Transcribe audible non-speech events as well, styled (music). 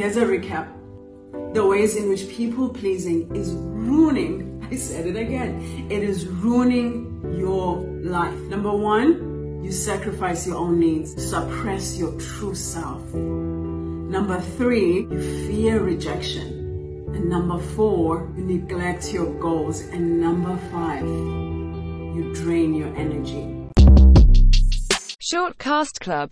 Here's a recap the ways in which people pleasing is ruining, (laughs) I said it again, it is ruining your life. Number one, you sacrifice your own needs, suppress your true self. Number three, you fear rejection. And number four, you neglect your goals. And number five, you drain your energy. Short Cast Club